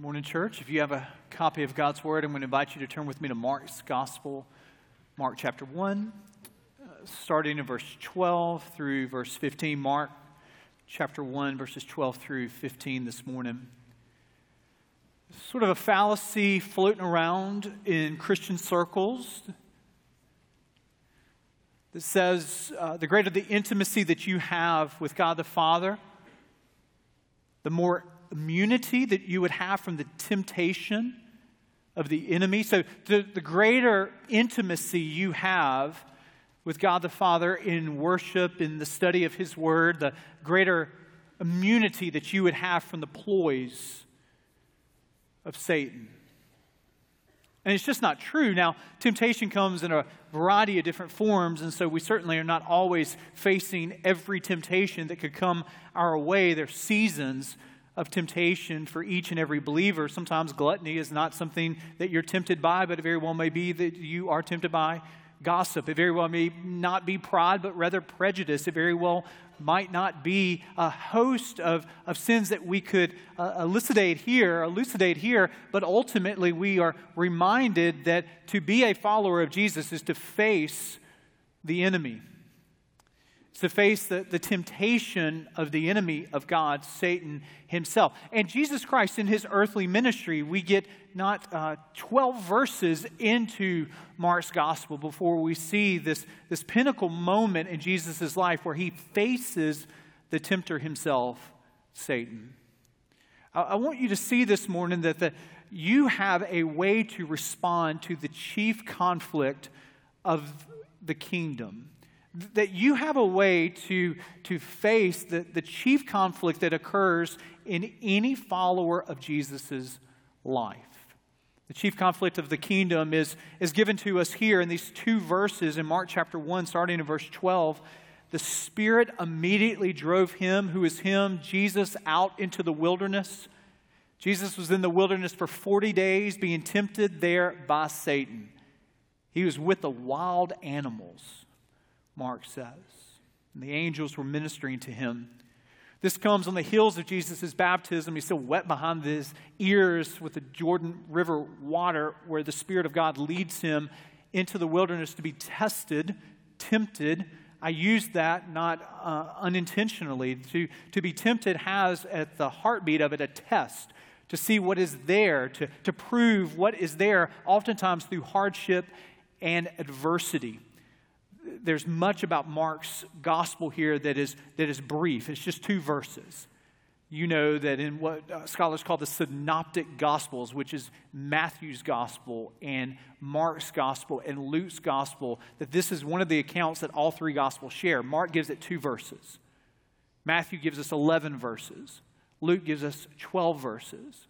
Morning, church. If you have a copy of God's Word, I'm going to invite you to turn with me to Mark's Gospel, Mark chapter 1, uh, starting in verse 12 through verse 15. Mark chapter 1, verses 12 through 15 this morning. Sort of a fallacy floating around in Christian circles that says uh, the greater the intimacy that you have with God the Father, the more immunity that you would have from the temptation of the enemy. So, the, the greater intimacy you have with God the Father in worship, in the study of His Word, the greater immunity that you would have from the ploys of Satan. And it's just not true. Now, temptation comes in a variety of different forms, and so we certainly are not always facing every temptation that could come our way. There are seasons of temptation for each and every believer. Sometimes gluttony is not something that you're tempted by, but it very well may be that you are tempted by gossip. It very well may not be pride, but rather prejudice. It very well might not be a host of, of sins that we could uh, elucidate here, elucidate here, but ultimately we are reminded that to be a follower of Jesus is to face the enemy to face the, the temptation of the enemy of God, Satan himself. And Jesus Christ, in his earthly ministry, we get not uh, 12 verses into Mark's gospel before we see this, this pinnacle moment in Jesus' life where he faces the tempter himself, Satan. I, I want you to see this morning that the, you have a way to respond to the chief conflict of the kingdom that you have a way to, to face the, the chief conflict that occurs in any follower of Jesus' life. The chief conflict of the kingdom is, is given to us here in these two verses in Mark chapter 1, starting in verse 12. The Spirit immediately drove him, who is him, Jesus, out into the wilderness. Jesus was in the wilderness for 40 days, being tempted there by Satan. He was with the wild animals. Mark says. And the angels were ministering to him. This comes on the heels of Jesus' baptism. He's still wet behind his ears with the Jordan River water, where the Spirit of God leads him into the wilderness to be tested, tempted. I use that not uh, unintentionally. To, to be tempted has at the heartbeat of it a test to see what is there, to, to prove what is there, oftentimes through hardship and adversity there's much about Mark's gospel here that is, that is brief. It's just two verses. You know that in what uh, scholars call the synoptic gospels, which is Matthew's gospel and Mark's gospel and Luke's gospel, that this is one of the accounts that all three gospels share. Mark gives it two verses, Matthew gives us 11 verses, Luke gives us 12 verses.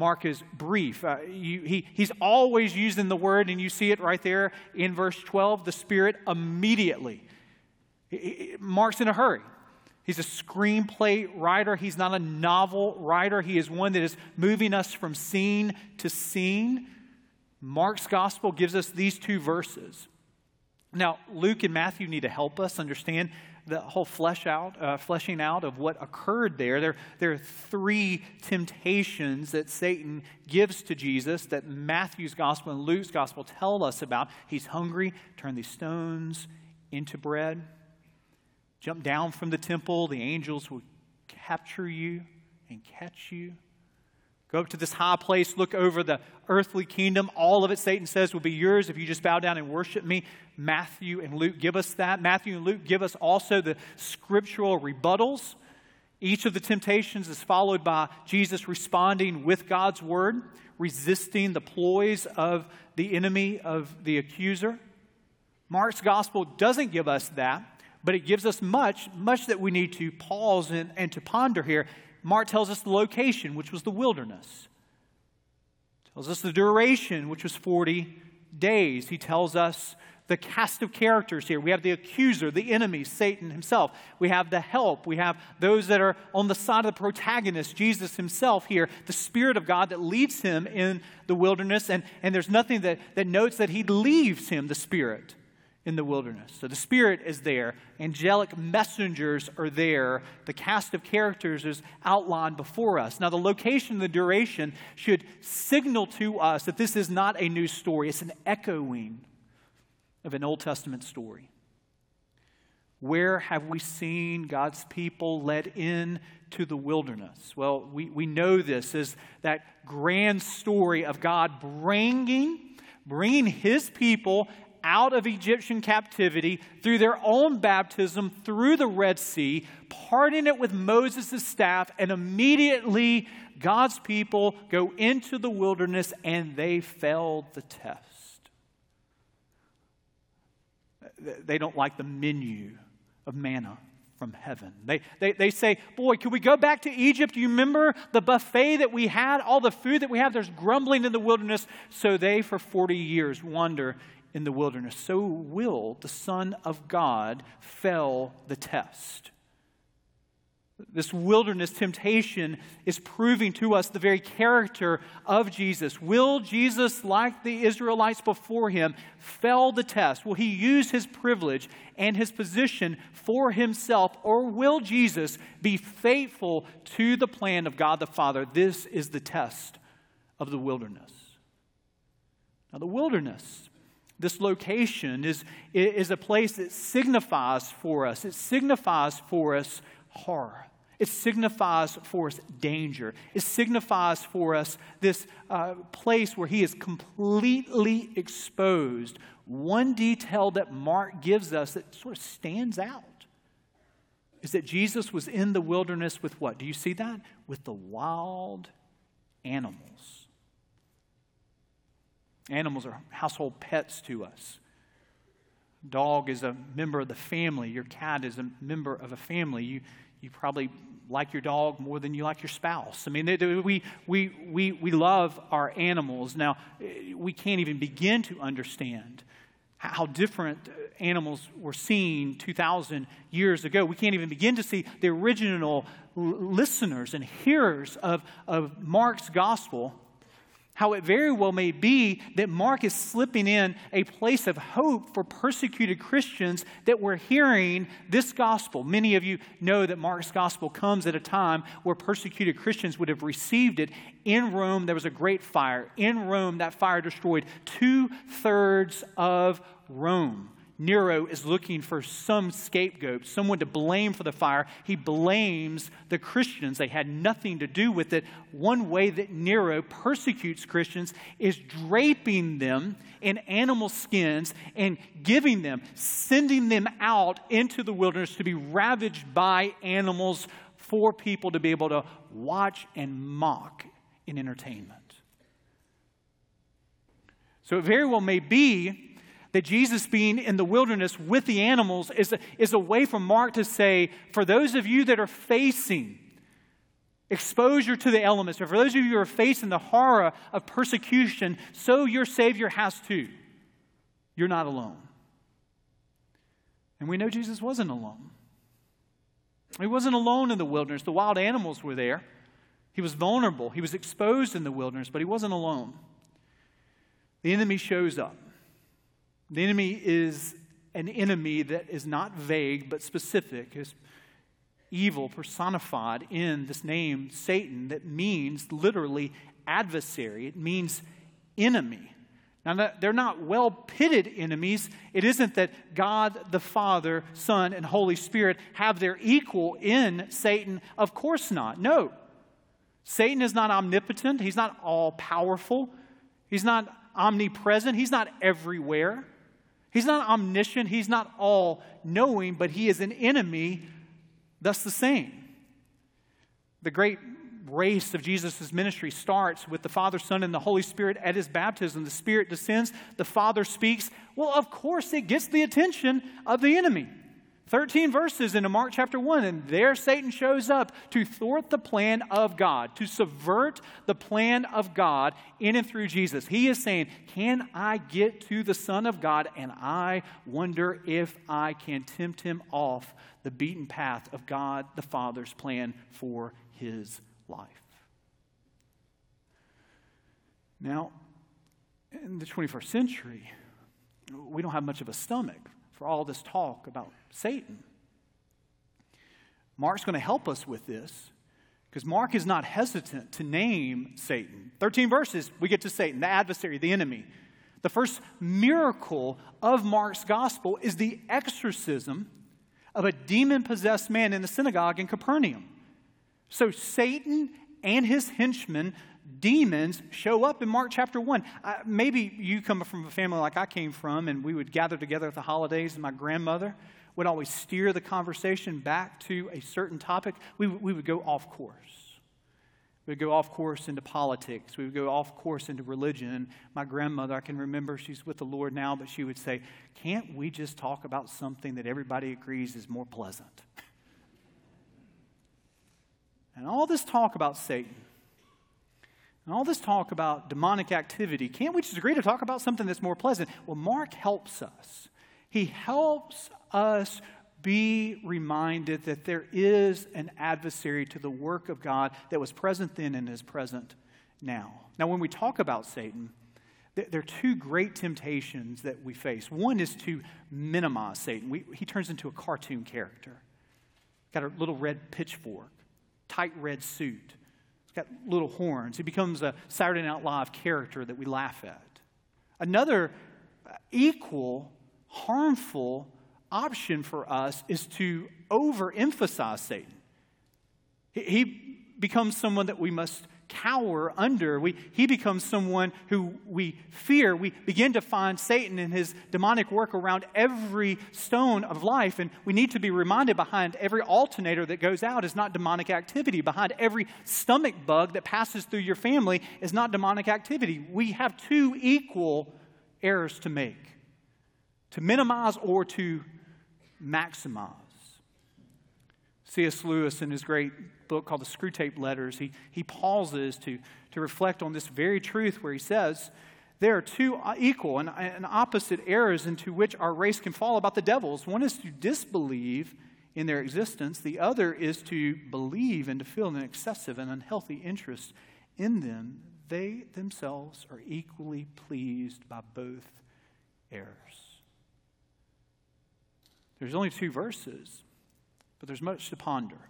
Mark is brief. Uh, you, he, he's always using the word, and you see it right there in verse 12 the Spirit immediately. Mark's in a hurry. He's a screenplay writer. He's not a novel writer. He is one that is moving us from scene to scene. Mark's gospel gives us these two verses. Now, Luke and Matthew need to help us understand the whole flesh out, uh, fleshing out of what occurred there. there. There are three temptations that Satan gives to Jesus that Matthew's gospel and Luke's gospel tell us about. He's hungry, turn these stones into bread. Jump down from the temple, the angels will capture you and catch you. Go up to this high place, look over the earthly kingdom. All of it, Satan says, will be yours if you just bow down and worship me. Matthew and Luke give us that. Matthew and Luke give us also the scriptural rebuttals. Each of the temptations is followed by Jesus responding with God's word, resisting the ploys of the enemy, of the accuser. Mark's gospel doesn't give us that, but it gives us much, much that we need to pause and, and to ponder here. Mark tells us the location, which was the wilderness. Tells us the duration, which was 40 days. He tells us the cast of characters here. We have the accuser, the enemy, Satan himself. We have the help. We have those that are on the side of the protagonist, Jesus himself here, the Spirit of God that leads him in the wilderness. And, and there's nothing that, that notes that he leaves him, the Spirit, in the wilderness. So the Spirit is there, angelic messengers are there, the cast of characters is outlined before us. Now, the location and the duration should signal to us that this is not a new story, it's an echoing of an Old Testament story. Where have we seen God's people led in to the wilderness? Well, we, we know this as that grand story of God bringing, bringing his people out of Egyptian captivity through their own baptism through the Red Sea, parting it with Moses' staff, and immediately God's people go into the wilderness and they failed the test. They don't like the menu of manna from heaven. They, they, they say, Boy, can we go back to Egypt? You remember the buffet that we had, all the food that we have? There's grumbling in the wilderness. So they, for 40 years, wander in the wilderness. So will the Son of God fail the test. This wilderness temptation is proving to us the very character of Jesus. Will Jesus, like the Israelites before him, fail the test? Will he use his privilege and his position for himself, or will Jesus be faithful to the plan of God the Father? This is the test of the wilderness. Now, the wilderness, this location, is, is a place that signifies for us, it signifies for us horror. It signifies for us danger. It signifies for us this uh, place where he is completely exposed. One detail that Mark gives us that sort of stands out is that Jesus was in the wilderness with what? Do you see that? With the wild animals. Animals are household pets to us. Dog is a member of the family. Your cat is a member of a family. You, you probably like your dog more than you like your spouse. I mean, we, we, we, we love our animals. Now, we can't even begin to understand how different animals were seen 2,000 years ago. We can't even begin to see the original listeners and hearers of, of Mark's gospel how it very well may be that Mark is slipping in a place of hope for persecuted Christians that were hearing this gospel. Many of you know that Mark's gospel comes at a time where persecuted Christians would have received it. In Rome, there was a great fire. In Rome, that fire destroyed two thirds of Rome. Nero is looking for some scapegoat, someone to blame for the fire. He blames the Christians. They had nothing to do with it. One way that Nero persecutes Christians is draping them in animal skins and giving them, sending them out into the wilderness to be ravaged by animals for people to be able to watch and mock in entertainment. So it very well may be that Jesus being in the wilderness with the animals is a, is a way for Mark to say, for those of you that are facing exposure to the elements, or for those of you who are facing the horror of persecution, so your Savior has too. You're not alone. And we know Jesus wasn't alone. He wasn't alone in the wilderness. The wild animals were there. He was vulnerable. He was exposed in the wilderness, but he wasn't alone. The enemy shows up. The enemy is an enemy that is not vague but specific. Is evil personified in this name, Satan, that means literally adversary. It means enemy. Now, they're not well pitted enemies. It isn't that God the Father, Son, and Holy Spirit have their equal in Satan. Of course not. No. Satan is not omnipotent. He's not all powerful. He's not omnipresent. He's not everywhere. He's not omniscient, he's not all knowing, but he is an enemy, thus the same. The great race of Jesus' ministry starts with the Father, Son, and the Holy Spirit at his baptism. The Spirit descends, the Father speaks. Well, of course, it gets the attention of the enemy. 13 verses into Mark chapter 1, and there Satan shows up to thwart the plan of God, to subvert the plan of God in and through Jesus. He is saying, Can I get to the Son of God? And I wonder if I can tempt him off the beaten path of God the Father's plan for his life. Now, in the 21st century, we don't have much of a stomach for all this talk about Satan. Mark's going to help us with this because Mark is not hesitant to name Satan. 13 verses, we get to Satan, the adversary, the enemy. The first miracle of Mark's gospel is the exorcism of a demon possessed man in the synagogue in Capernaum. So Satan and his henchmen, demons, show up in Mark chapter 1. Uh, maybe you come from a family like I came from, and we would gather together at the holidays, and my grandmother would always steer the conversation back to a certain topic, we, we would go off course. We would go off course into politics. We would go off course into religion. My grandmother, I can remember, she's with the Lord now, but she would say, Can't we just talk about something that everybody agrees is more pleasant? and all this talk about Satan, and all this talk about demonic activity, can't we just agree to talk about something that's more pleasant? Well, Mark helps us. He helps us be reminded that there is an adversary to the work of God that was present then and is present now. Now, when we talk about Satan, there are two great temptations that we face. One is to minimize Satan. We, he turns into a cartoon character. Got a little red pitchfork, tight red suit. He's got little horns. He becomes a Saturday Night Live character that we laugh at. Another uh, equal harmful option for us is to overemphasize Satan. He becomes someone that we must cower under. We, he becomes someone who we fear. We begin to find Satan and his demonic work around every stone of life. And we need to be reminded behind every alternator that goes out is not demonic activity. Behind every stomach bug that passes through your family is not demonic activity. We have two equal errors to make to minimize or to maximize. C.S. Lewis, in his great book called The Screwtape Letters, he, he pauses to, to reflect on this very truth where he says, There are two equal and, and opposite errors into which our race can fall about the devils. One is to disbelieve in their existence, the other is to believe and to feel an excessive and unhealthy interest in them. They themselves are equally pleased by both errors. There's only two verses, but there's much to ponder.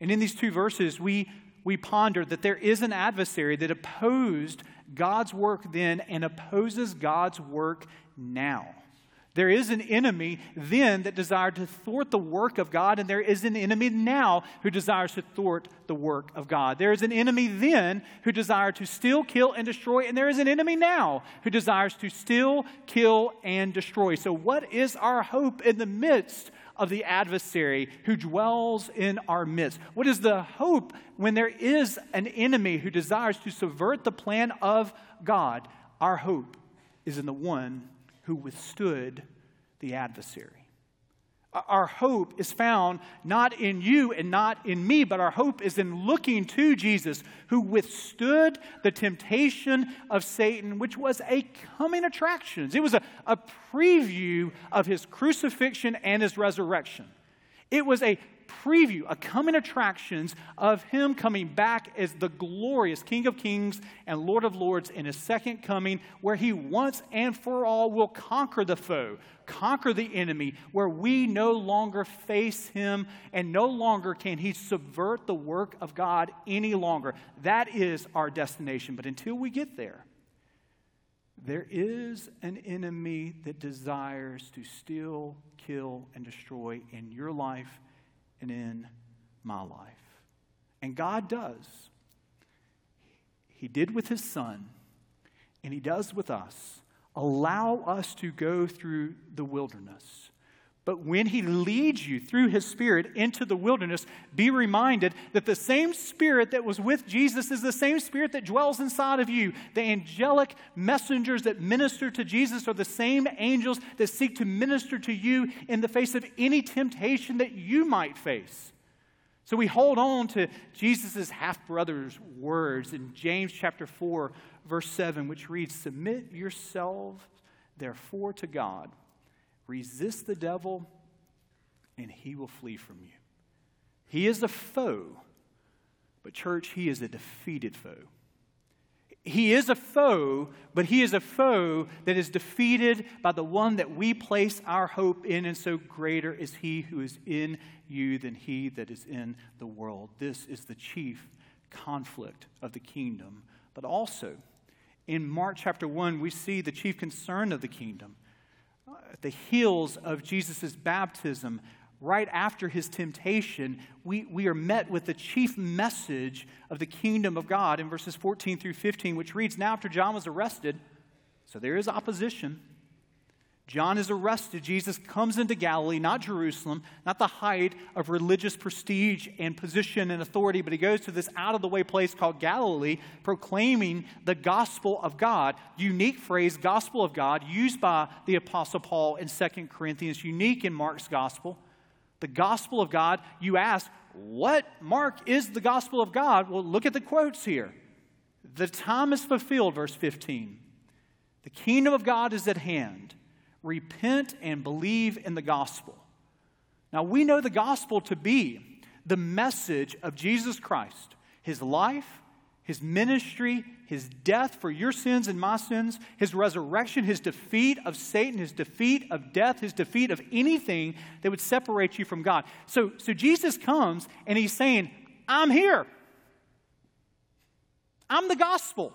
And in these two verses, we, we ponder that there is an adversary that opposed God's work then and opposes God's work now. There is an enemy then that desired to thwart the work of God, and there is an enemy now who desires to thwart the work of God. There is an enemy then who desired to steal, kill, and destroy, and there is an enemy now who desires to steal, kill, and destroy. So, what is our hope in the midst of the adversary who dwells in our midst? What is the hope when there is an enemy who desires to subvert the plan of God? Our hope is in the one who withstood the adversary. Our hope is found not in you and not in me, but our hope is in looking to Jesus, who withstood the temptation of Satan, which was a coming attraction. It was a, a preview of his crucifixion and his resurrection. It was a preview, a coming attractions of him coming back as the glorious King of Kings and Lord of Lords in his second coming, where he once and for all will conquer the foe, conquer the enemy, where we no longer face him and no longer can he subvert the work of God any longer. That is our destination. But until we get there, there is an enemy that desires to steal, kill, and destroy in your life and in my life. And God does. He did with His Son, and He does with us. Allow us to go through the wilderness. But when He leads you through His Spirit into the wilderness, be reminded that the same Spirit that was with Jesus is the same Spirit that dwells inside of you. The angelic messengers that minister to Jesus are the same angels that seek to minister to you in the face of any temptation that you might face. So we hold on to Jesus' half brother's words in James chapter 4, verse 7, which reads Submit yourselves, therefore, to God. Resist the devil, and he will flee from you. He is a foe, but, church, he is a defeated foe. He is a foe, but he is a foe that is defeated by the one that we place our hope in, and so greater is he who is in you than he that is in the world. This is the chief conflict of the kingdom. But also, in Mark chapter 1, we see the chief concern of the kingdom. The heels of Jesus' baptism, right after his temptation, we, we are met with the chief message of the kingdom of God in verses 14 through 15, which reads Now, after John was arrested, so there is opposition. John is arrested. Jesus comes into Galilee, not Jerusalem, not the height of religious prestige and position and authority, but he goes to this out of the way place called Galilee, proclaiming the gospel of God. Unique phrase, gospel of God, used by the Apostle Paul in 2 Corinthians, unique in Mark's gospel the gospel of God, you ask, what, Mark, is the gospel of God? Well, look at the quotes here. The time is fulfilled, verse 15. The kingdom of God is at hand. Repent and believe in the gospel. Now, we know the gospel to be the message of Jesus Christ, his life, his ministry, his death for your sins and my sins, his resurrection, his defeat of Satan, his defeat of death, his defeat of anything that would separate you from God. So, so Jesus comes and he's saying, I'm here. I'm the gospel.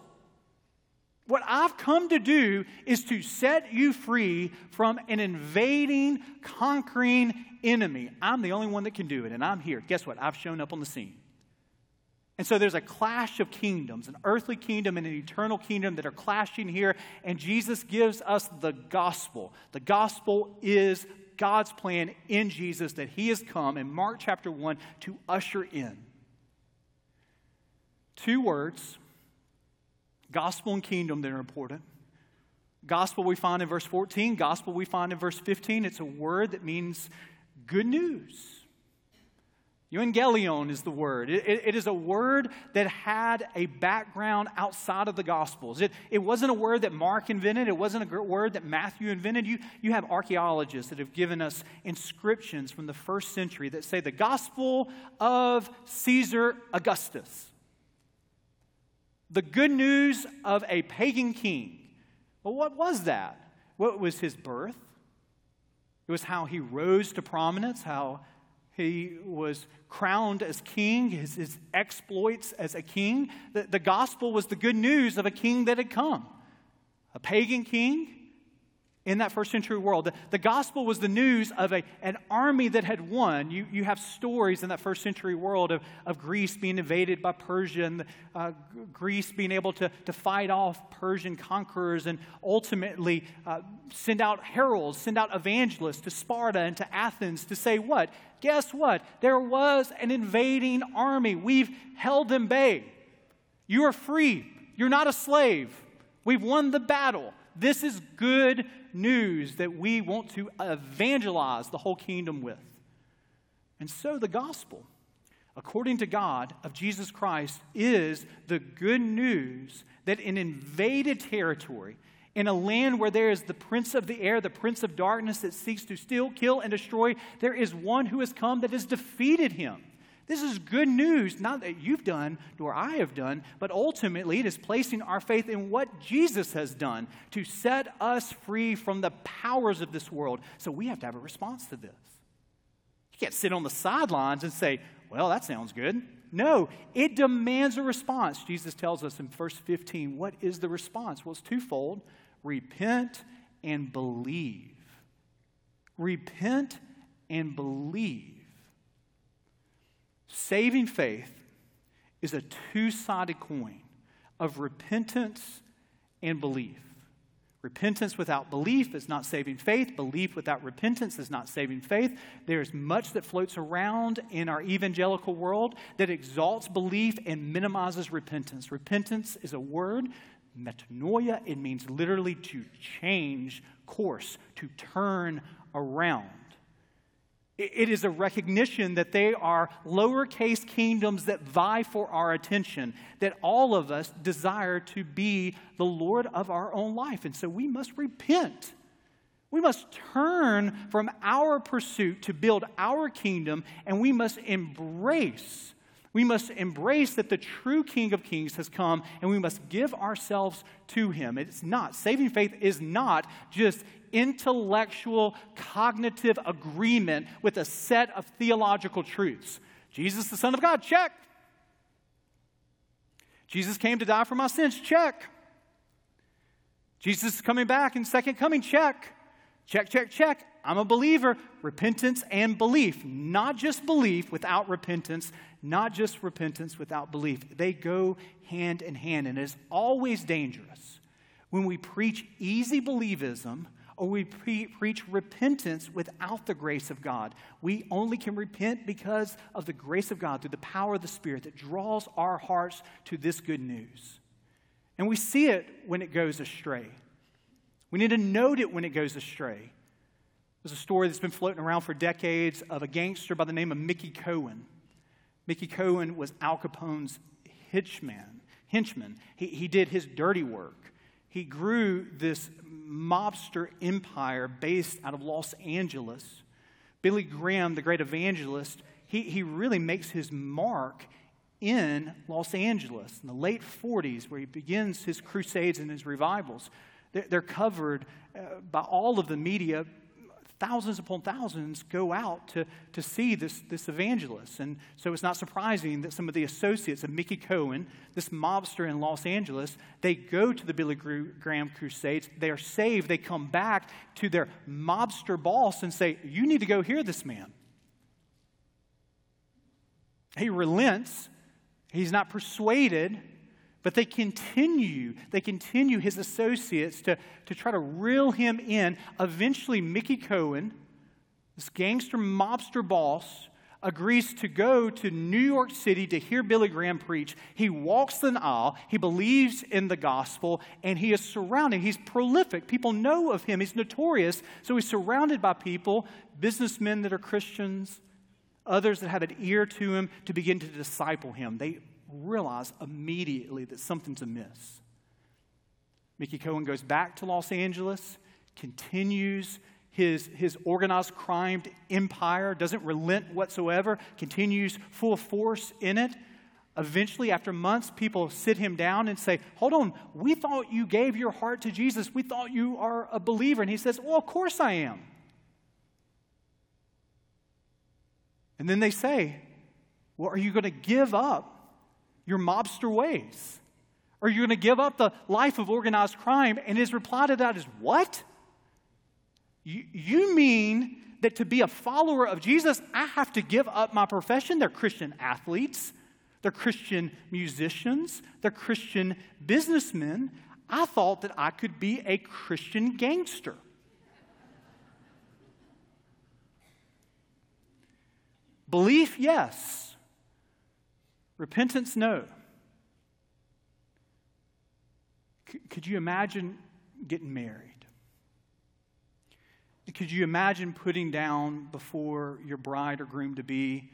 What I've come to do is to set you free from an invading, conquering enemy. I'm the only one that can do it, and I'm here. Guess what? I've shown up on the scene. And so there's a clash of kingdoms, an earthly kingdom and an eternal kingdom that are clashing here. And Jesus gives us the gospel. The gospel is God's plan in Jesus that he has come in Mark chapter 1 to usher in. Two words gospel and kingdom that are important. Gospel we find in verse 14, gospel we find in verse 15. It's a word that means good news. Evangelion is the word. It, it, it is a word that had a background outside of the Gospels. It, it wasn't a word that Mark invented, it wasn't a word that Matthew invented. You, you have archaeologists that have given us inscriptions from the first century that say the Gospel of Caesar Augustus. The good news of a pagan king. Well, what was that? What was his birth? It was how he rose to prominence, how he was crowned as king, his, his exploits as a king. The, the gospel was the good news of a king that had come. A pagan king in that first century world. The, the, gospel was the news of a, an army that had won. You, you have stories in that first century world of, of Greece being invaded by Persia and uh, Greece being able to, to fight off Persian conquerors and ultimately uh, send out heralds, send out evangelists to Sparta and to Athens to say, What? Guess what? There was an invading army. We've held them bay. You are free. You're not a slave. We've won the battle. This is good news that we want to evangelize the whole kingdom with. And so the gospel, according to God, of Jesus Christ is the good news that in invaded territory, in a land where there is the prince of the air, the prince of darkness that seeks to steal, kill, and destroy, there is one who has come that has defeated him. This is good news, not that you've done nor I have done, but ultimately it is placing our faith in what Jesus has done to set us free from the powers of this world. So we have to have a response to this. You can't sit on the sidelines and say, well, that sounds good. No, it demands a response. Jesus tells us in verse 15, what is the response? Well, it's twofold repent and believe. Repent and believe. Saving faith is a two sided coin of repentance and belief. Repentance without belief is not saving faith. Belief without repentance is not saving faith. There's much that floats around in our evangelical world that exalts belief and minimizes repentance. Repentance is a word, metanoia. It means literally to change course, to turn around. It is a recognition that they are lowercase kingdoms that vie for our attention, that all of us desire to be the Lord of our own life. And so we must repent. We must turn from our pursuit to build our kingdom, and we must embrace We must embrace that the true King of Kings has come and we must give ourselves to him. It's not, saving faith is not just intellectual, cognitive agreement with a set of theological truths. Jesus, the Son of God, check. Jesus came to die for my sins, check. Jesus is coming back in second coming, check. Check, check, check. I'm a believer. Repentance and belief. Not just belief without repentance, not just repentance without belief. They go hand in hand, and it is always dangerous when we preach easy believism or we pre- preach repentance without the grace of God. We only can repent because of the grace of God through the power of the Spirit that draws our hearts to this good news. And we see it when it goes astray. We need to note it when it goes astray. There's a story that's been floating around for decades of a gangster by the name of Mickey Cohen. Mickey Cohen was Al Capone's hitchman, henchman. He, he did his dirty work. He grew this mobster empire based out of Los Angeles. Billy Graham, the great evangelist, he, he really makes his mark in Los Angeles in the late 40s, where he begins his crusades and his revivals. They're covered uh, by all of the media. Thousands upon thousands go out to, to see this, this evangelist. And so it's not surprising that some of the associates of Mickey Cohen, this mobster in Los Angeles, they go to the Billy Graham Crusades. They are saved. They come back to their mobster boss and say, You need to go hear this man. He relents. He's not persuaded but they continue, they continue his associates to, to try to reel him in. Eventually, Mickey Cohen, this gangster mobster boss, agrees to go to New York City to hear Billy Graham preach. He walks the aisle, he believes in the gospel, and he is surrounded. He's prolific. People know of him, he's notorious. So he's surrounded by people, businessmen that are Christians, others that have an ear to him to begin to disciple him. They realize immediately that something's amiss. Mickey Cohen goes back to Los Angeles, continues his, his organized crime empire, doesn't relent whatsoever, continues full force in it. Eventually, after months, people sit him down and say, Hold on, we thought you gave your heart to Jesus. We thought you are a believer. And he says, Well, of course I am. And then they say, Well, are you going to give up your mobster ways? Are you going to give up the life of organized crime? And his reply to that is, What? You, you mean that to be a follower of Jesus, I have to give up my profession? They're Christian athletes, they're Christian musicians, they're Christian businessmen. I thought that I could be a Christian gangster. Belief, yes. Repentance, no. Could you imagine getting married? Could you imagine putting down before your bride or groom to be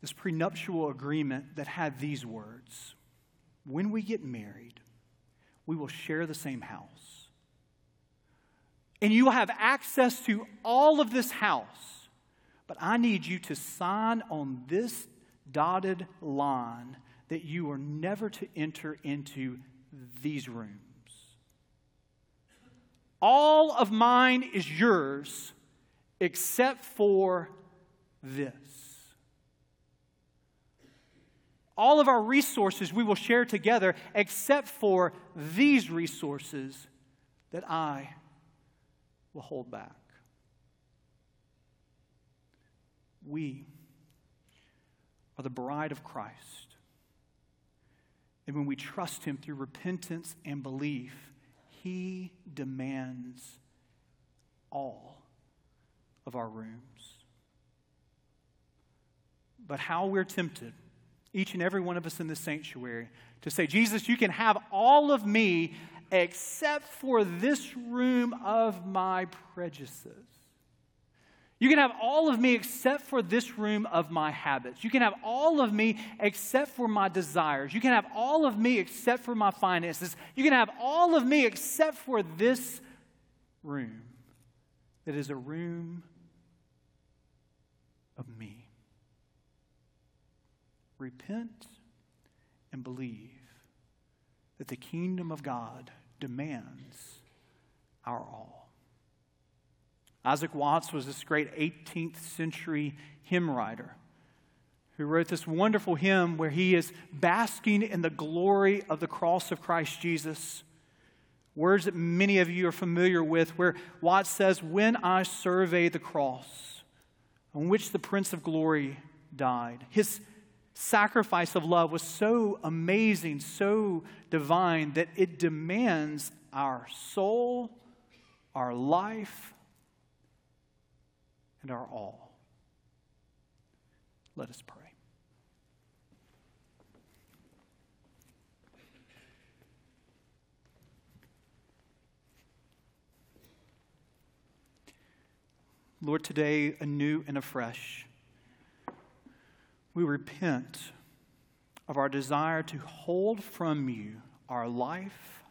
this prenuptial agreement that had these words When we get married, we will share the same house. And you will have access to all of this house. But I need you to sign on this dotted line that you are never to enter into these rooms. All of mine is yours except for this. All of our resources we will share together except for these resources that I will hold back. We are the bride of Christ. And when we trust Him through repentance and belief, He demands all of our rooms. But how we're tempted, each and every one of us in this sanctuary, to say, Jesus, you can have all of me except for this room of my prejudices. You can have all of me except for this room of my habits. You can have all of me except for my desires. You can have all of me except for my finances. You can have all of me except for this room that is a room of me. repent and believe that the kingdom of God demands our all. Isaac Watts was this great 18th century hymn writer who wrote this wonderful hymn where he is basking in the glory of the cross of Christ Jesus. Words that many of you are familiar with, where Watts says, When I survey the cross on which the Prince of Glory died, his sacrifice of love was so amazing, so divine, that it demands our soul, our life, and our all. Let us pray. Lord, today, anew and afresh, we repent of our desire to hold from you our life,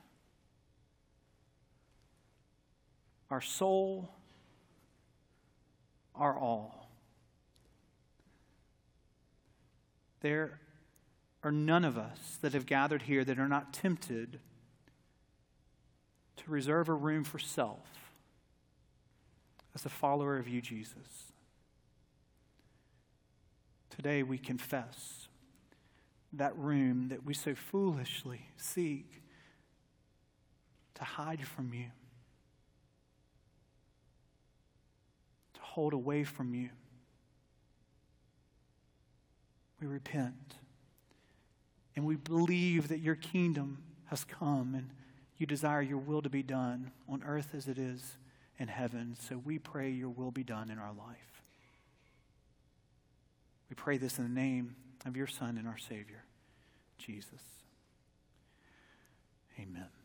our soul, our all. There are none of us that have gathered here that are not tempted to reserve a room for self as a follower of you, Jesus. Today we confess that room that we so foolishly seek to hide from you, hold away from you. We repent and we believe that your kingdom has come and you desire your will to be done on earth as it is in heaven. So we pray your will be done in our life. We pray this in the name of your Son and our Savior, Jesus. Amen.